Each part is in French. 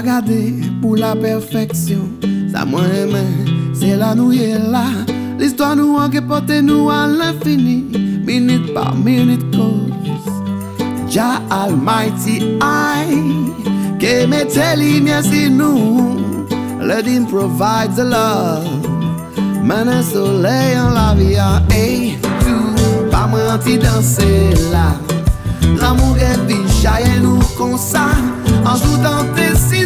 pa gade pou la perfeksyon. Sa mwen emen, se la nou ye la. L'histoire nou anke pote nou an l'infini. Minute par minute cause. Ja almighty I Ke mette linye si nou Let him provide the love. Mene soley an la via Ey, tou, pa mwen ti danse la L'amour e vi chaye nou konsa Anjou dan te si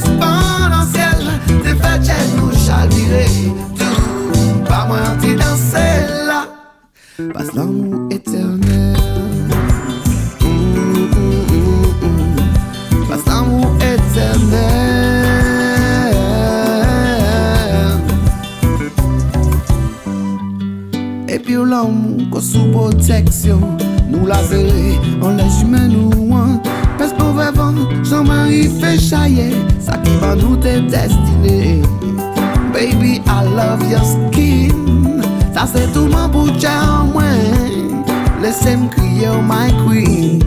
six dans ciel, tes fêtes, nous chavirer. Tout. Pas menti danser là. Passe l'amour éternel. Passe l'amour éternel. Et puis l'amour, qu'on sous protection. Nous la verrons, on les humains nous Jean-Marie fè chaye, sa ki ban nou te destine Baby, I love your skin, sa se touman pou chan mwen Lese m kriye ou oh my queen,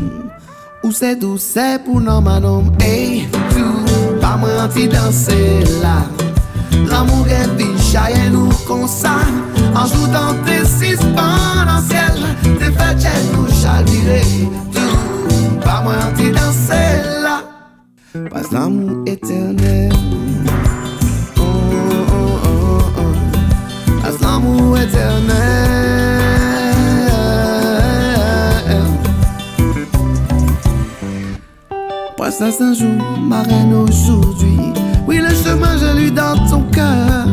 ou se douse pou nan manom Ey, tou, pa mwen an ti danse la L'amou gen vin chaye nou konsa Anjou tan te sispan an siel Te fè chè nou chalvire Tou, pa mwen an ti danse la Passe l'amour éternel. Oh, oh, oh, oh. L'amour éternel. Passe un jour, ma reine aujourd'hui. Oui, le chemin, je lui dans ton cœur.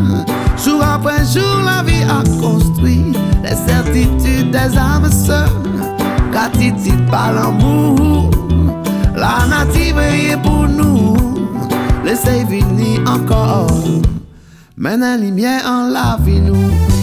Jour après jour, la vie a construit les certitudes des âmes sœurs. Gratitude par l'amour, la native est pour nous. Laissez venir encore, mène la lumière en la vie nous.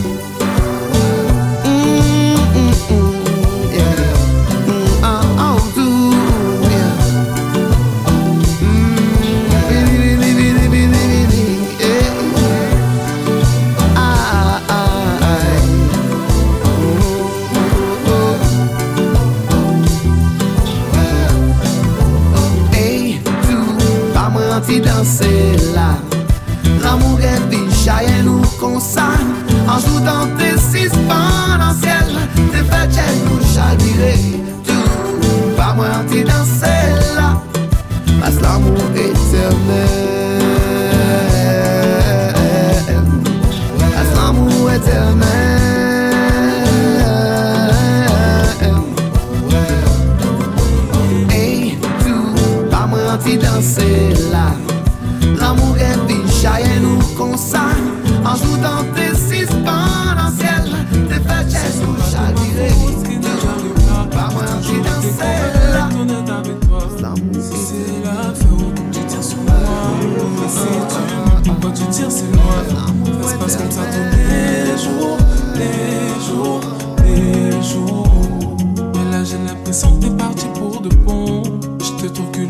En jouant tes six dans ciel, tes fêtes, nous chavirer. Tout, pas moi anti danser là. Parce l'amour éternel.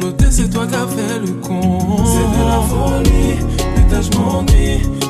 Culotté, c'est toi qui as fait le con. C'est de la folie, putain, je m'ennuie.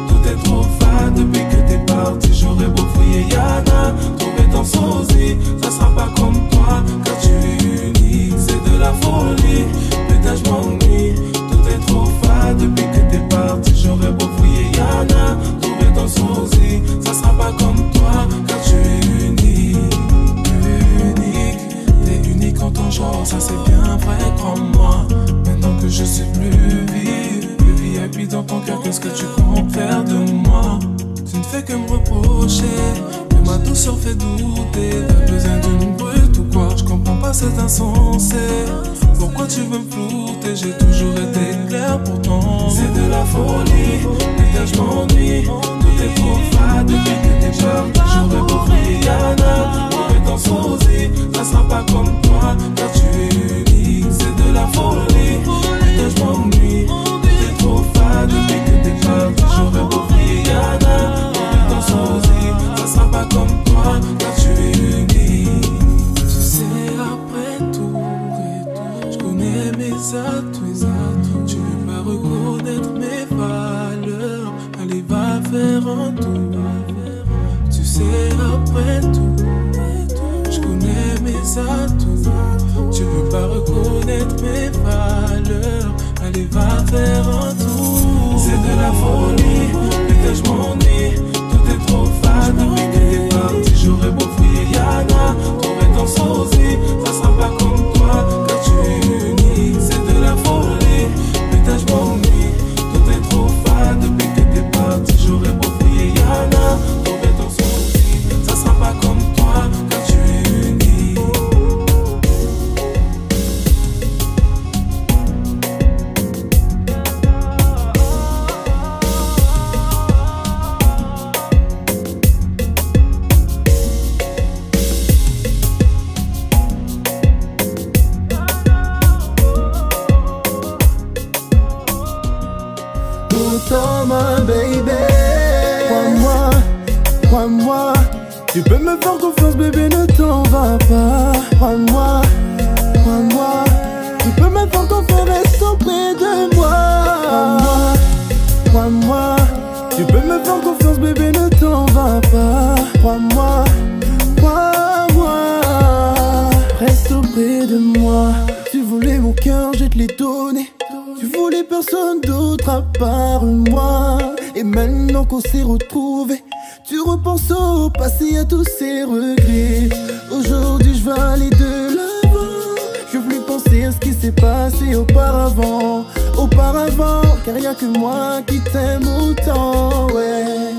Ma baby. Crois-moi, crois-moi. Tu peux me faire confiance bébé ne t'en va pas. Crois-moi, crois-moi. Tu peux me faire confiance reste auprès de moi. Crois-moi, crois-moi. Tu peux me faire confiance bébé ne t'en va pas. Crois-moi, crois-moi. Reste auprès de moi. Tu voulais mon cœur, je te l'ai donné voulais personne d'autre à part moi. Et maintenant qu'on s'est retrouvés Tu repenses au passé à tous ces regrets. Aujourd'hui je vais aller de l'avant. Je veux plus penser à ce qui s'est passé auparavant. Auparavant Car y a que moi qui t'aime autant ouais.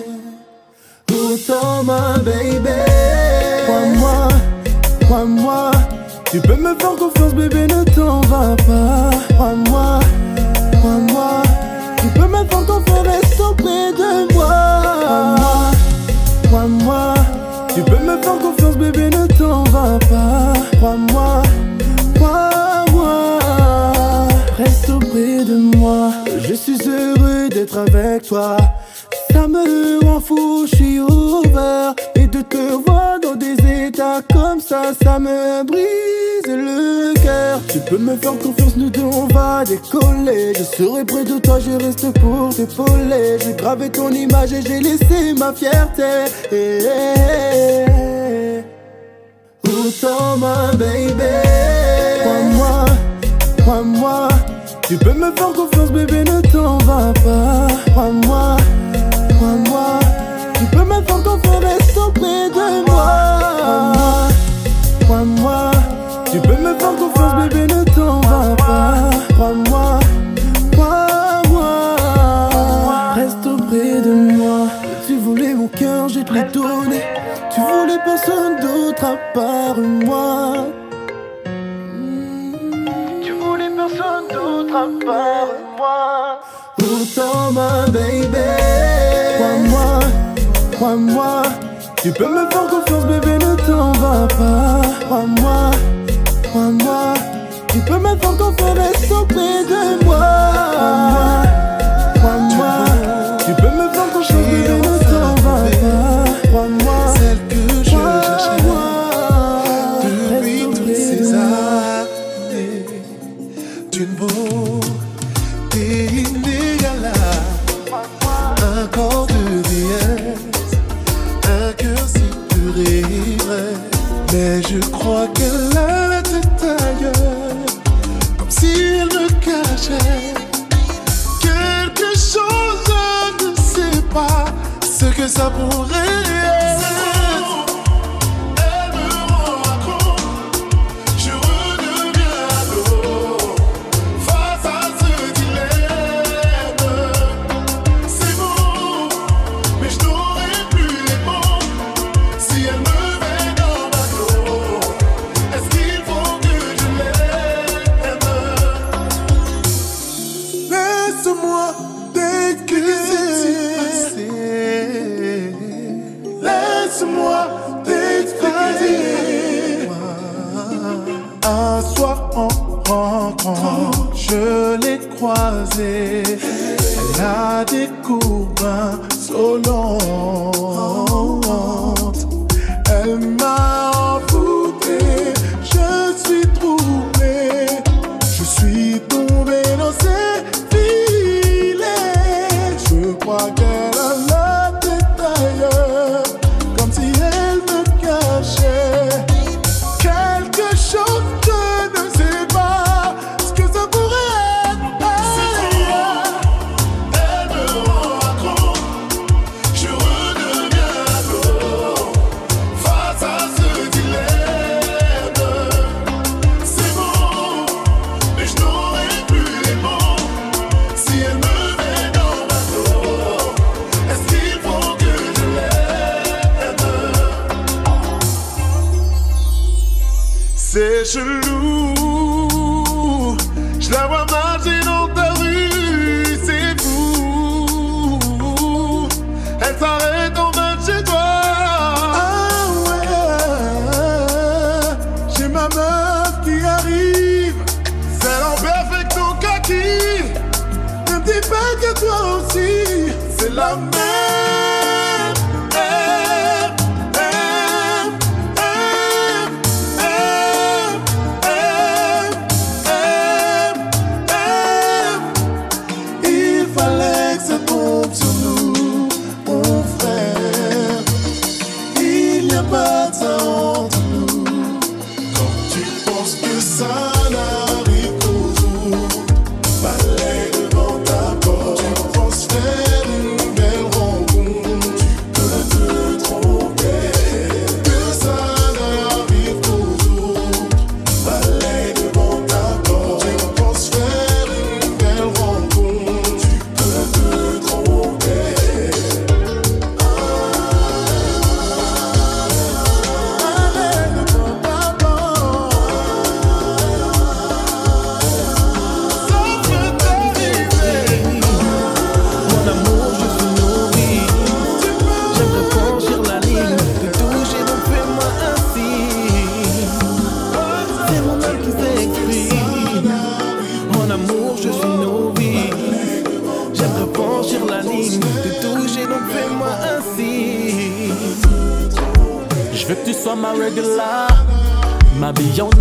Autant ma baby. Crois-moi, crois-moi. Tu peux me faire confiance bébé ne t'en va pas. Crois-moi crois-moi Tu peux me faire confiance, reste auprès de moi. Crois-moi, Tu peux me faire confiance, bébé, ne t'en va pas. Crois-moi, crois-moi Reste auprès de moi. Je suis heureux d'être avec toi. Ça me rend fou, je suis ouvert de te voir dans des états comme ça Ça me brise le cœur. Tu peux me faire confiance, nous deux on va décoller. Je serai près de toi, je reste pour t'épauler. J'ai gravé ton image et j'ai laissé ma fierté. Eh, eh, eh. Autant ma baby. Crois-moi, crois-moi. Tu peux me faire confiance bébé, ne t'en va pas. Crois-moi confiance, reste auprès de moi. Crois-moi Tu peux me faire confiance, bébé, ne t'en va pas. Crois-moi, crois-moi. Reste auprès de moi. Tu voulais mon cœur, je te l'ai donné Tu voulais personne d'autre à part moi. Tu voulais personne d'autre à part moi. Autant ma baby crois-moi Tu peux me faire confiance bébé ne t'en va pas. Crois-moi, crois-moi. Tu peux me faire confiance reste auprès de moi. Crois-moi, tu peux me faire confiance bébé ne t'en va pas. Crois-moi, Celle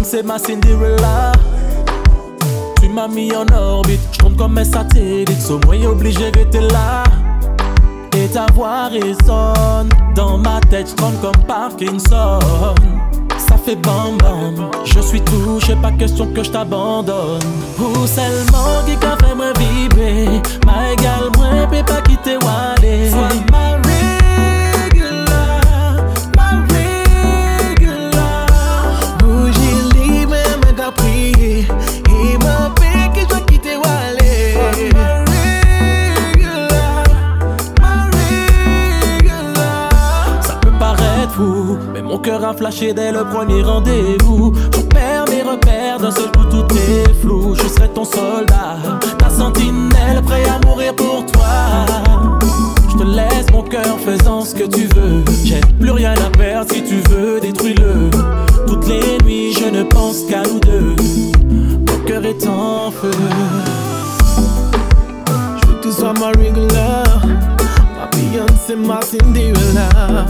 c'est ma Cinderella. Tu m'as mis en orbite, je compte comme un satellite, so moi obligé d'être là. Et ta voix résonne dans ma tête, je comme Parkinson. Ça fait bam bam, je suis touché, pas question que je t'abandonne. Ou seulement qui a fait me vibrer, ma égale, moi, peut pas quitter Wale. Flashé dès le premier rendez-vous. Je perds mes repères, d'un seul coup tout est flou. Je serai ton soldat, ta sentinelle, prêt à mourir pour toi. Je te laisse mon cœur faisant ce que tu veux. J'ai plus rien à perdre si tu veux, détruis-le. Toutes les nuits, je ne pense qu'à nous deux. Mon cœur est en feu. Je veux que tu sois ma regular, ma Beyoncé, ma Cinderella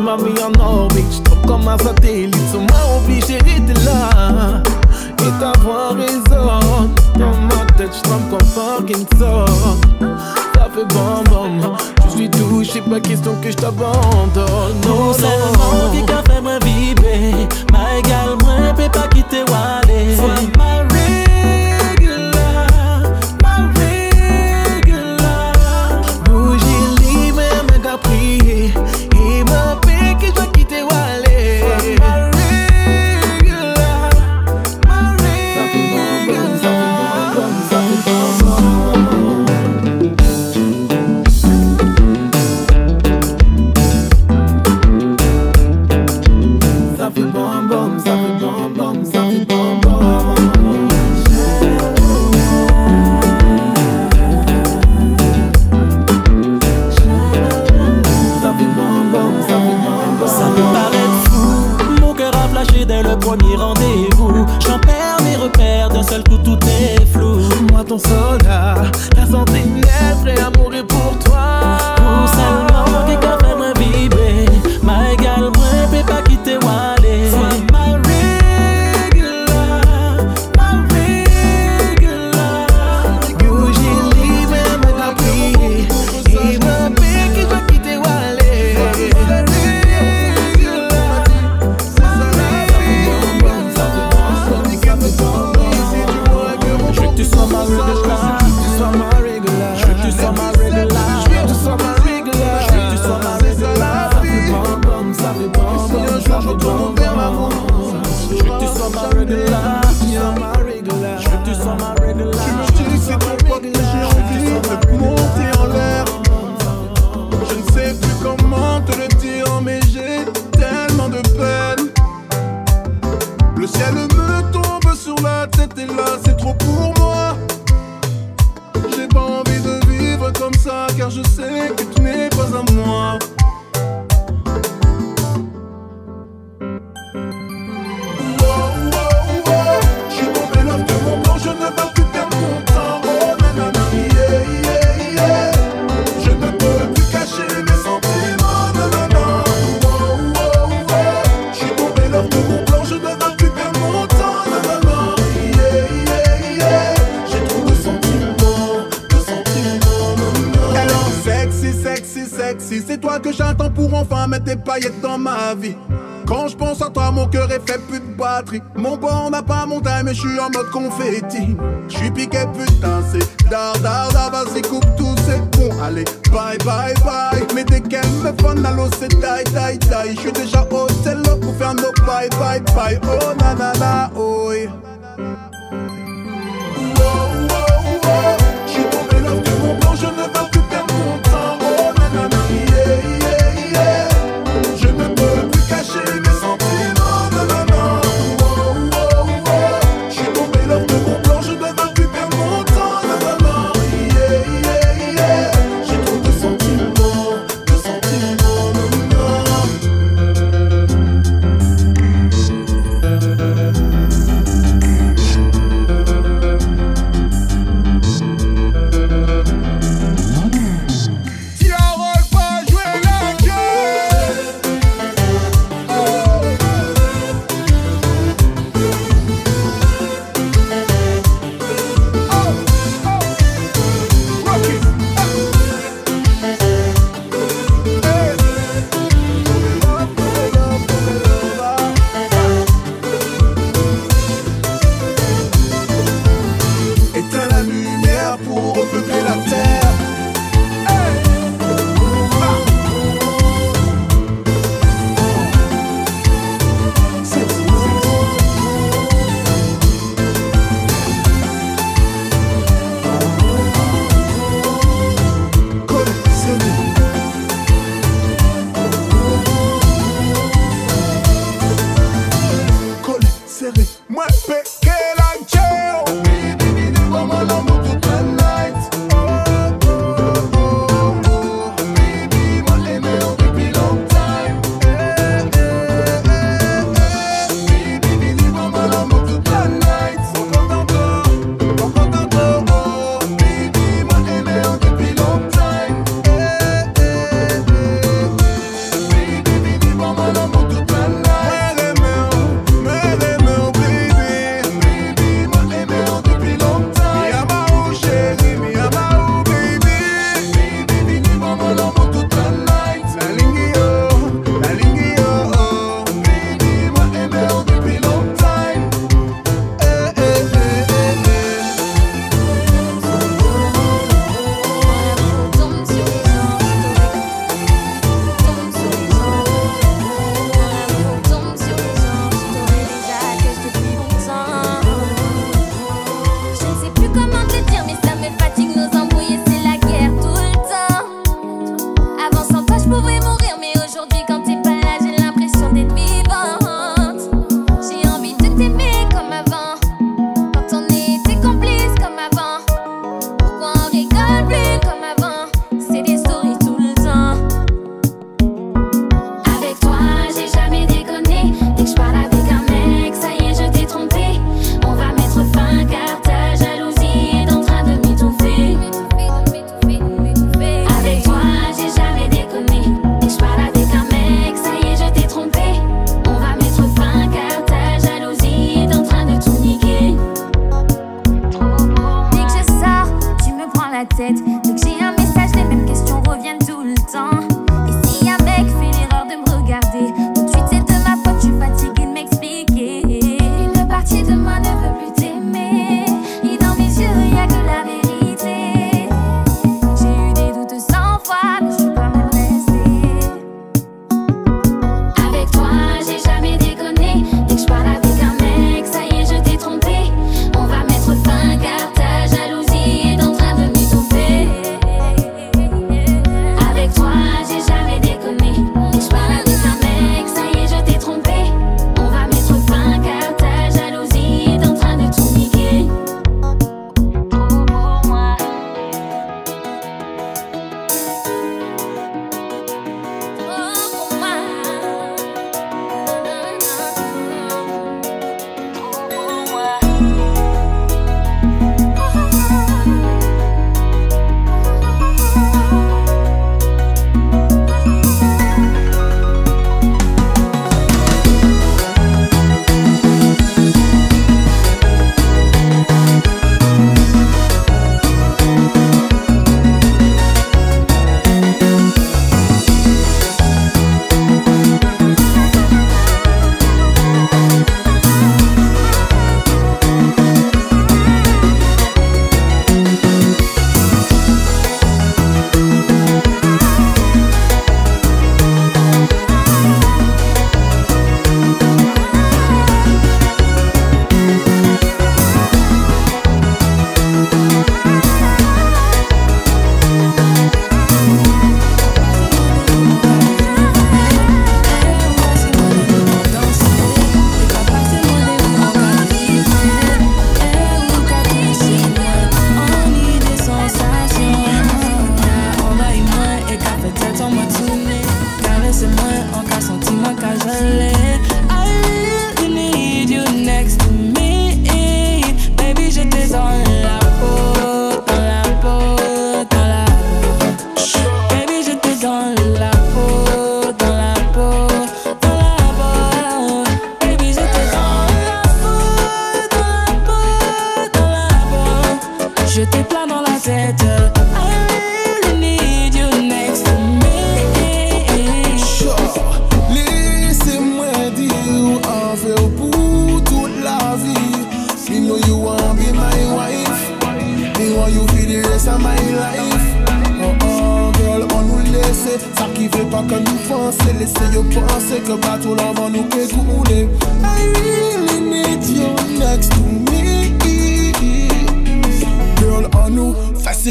m'as mis en orbite, je comme un satellite, moi obligé d'être là. Et ta voix résonne dans ma tête, je comme Parkinson. Ça fait bon, bon, je suis touché, pas question que je t'abandonne. Non, c'est le monde qui a fait me vibrer, ma égale, moi, peut pas quitter Wale. Toi que j'attends pour enfin mettre tes paillettes dans ma vie. Quand je pense à toi, mon cœur est fait plus de batterie. Mon bon n'a pas mon time, mais je suis en mode confetti. Je suis piqué, putain, c'est dar. Vas-y, coupe tout, c'est bon. Allez, bye bye bye. Mais dès qu'elle me fun, l'eau c'est die die die. Je suis déjà au cello pour faire nos bye bye bye. Oh nanana, oh.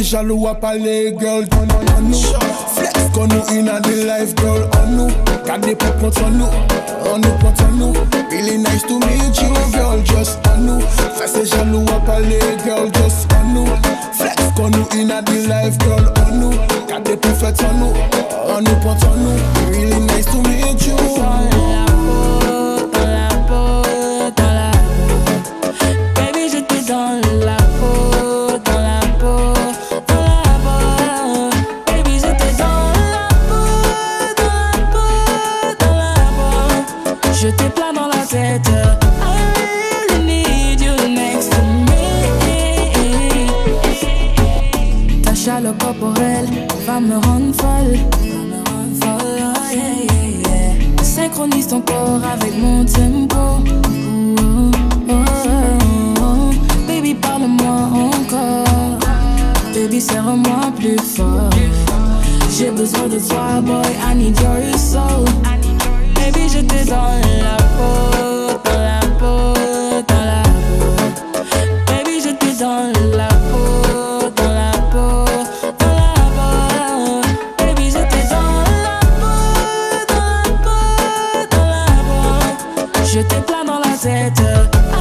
jaloux à parler, girl, donne en nous. Flex qu'on nous in à des life, girl, en nous. Car des potes contre nous, on nous contre nous. Really nice to meet you, girl, just en nous. Face jaloux à parler, girl, just en nous. Flex qu'on nous in à des life, girl, en nous. Car des potes contre nous, on nous contre nous. Really nice to meet you. I said. tête.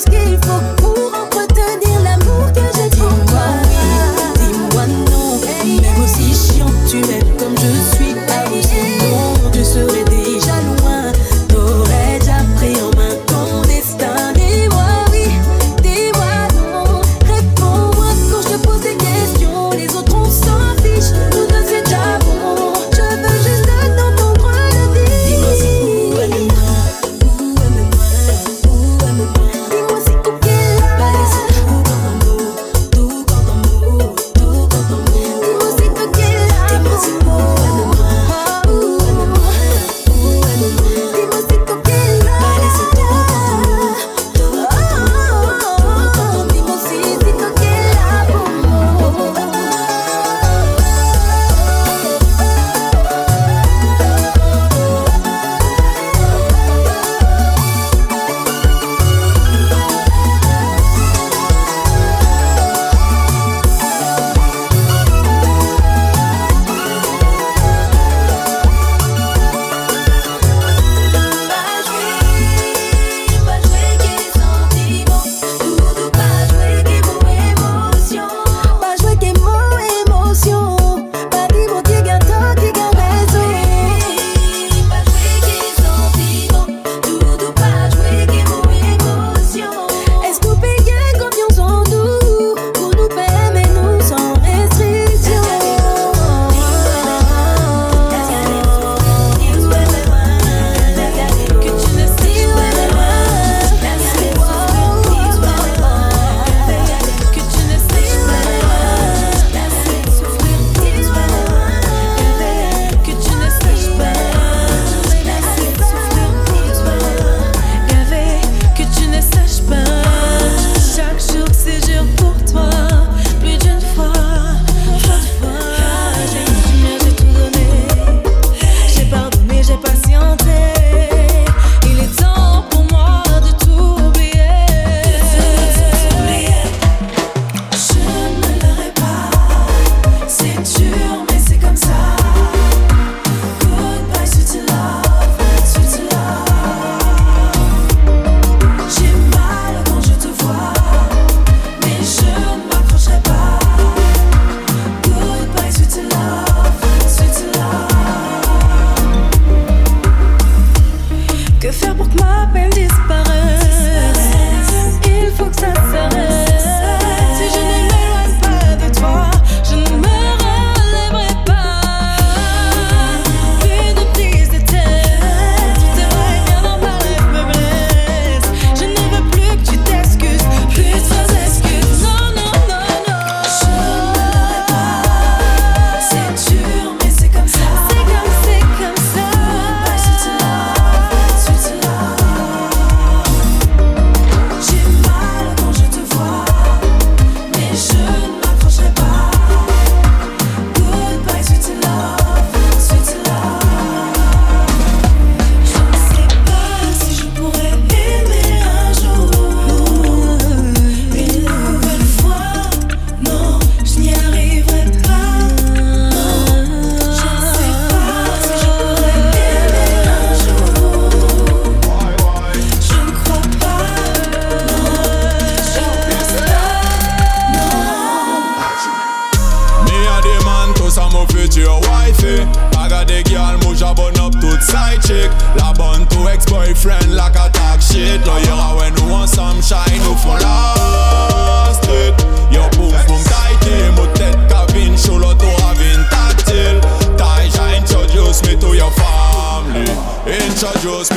Tu m'aimes comme Joe's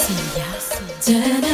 Garcia.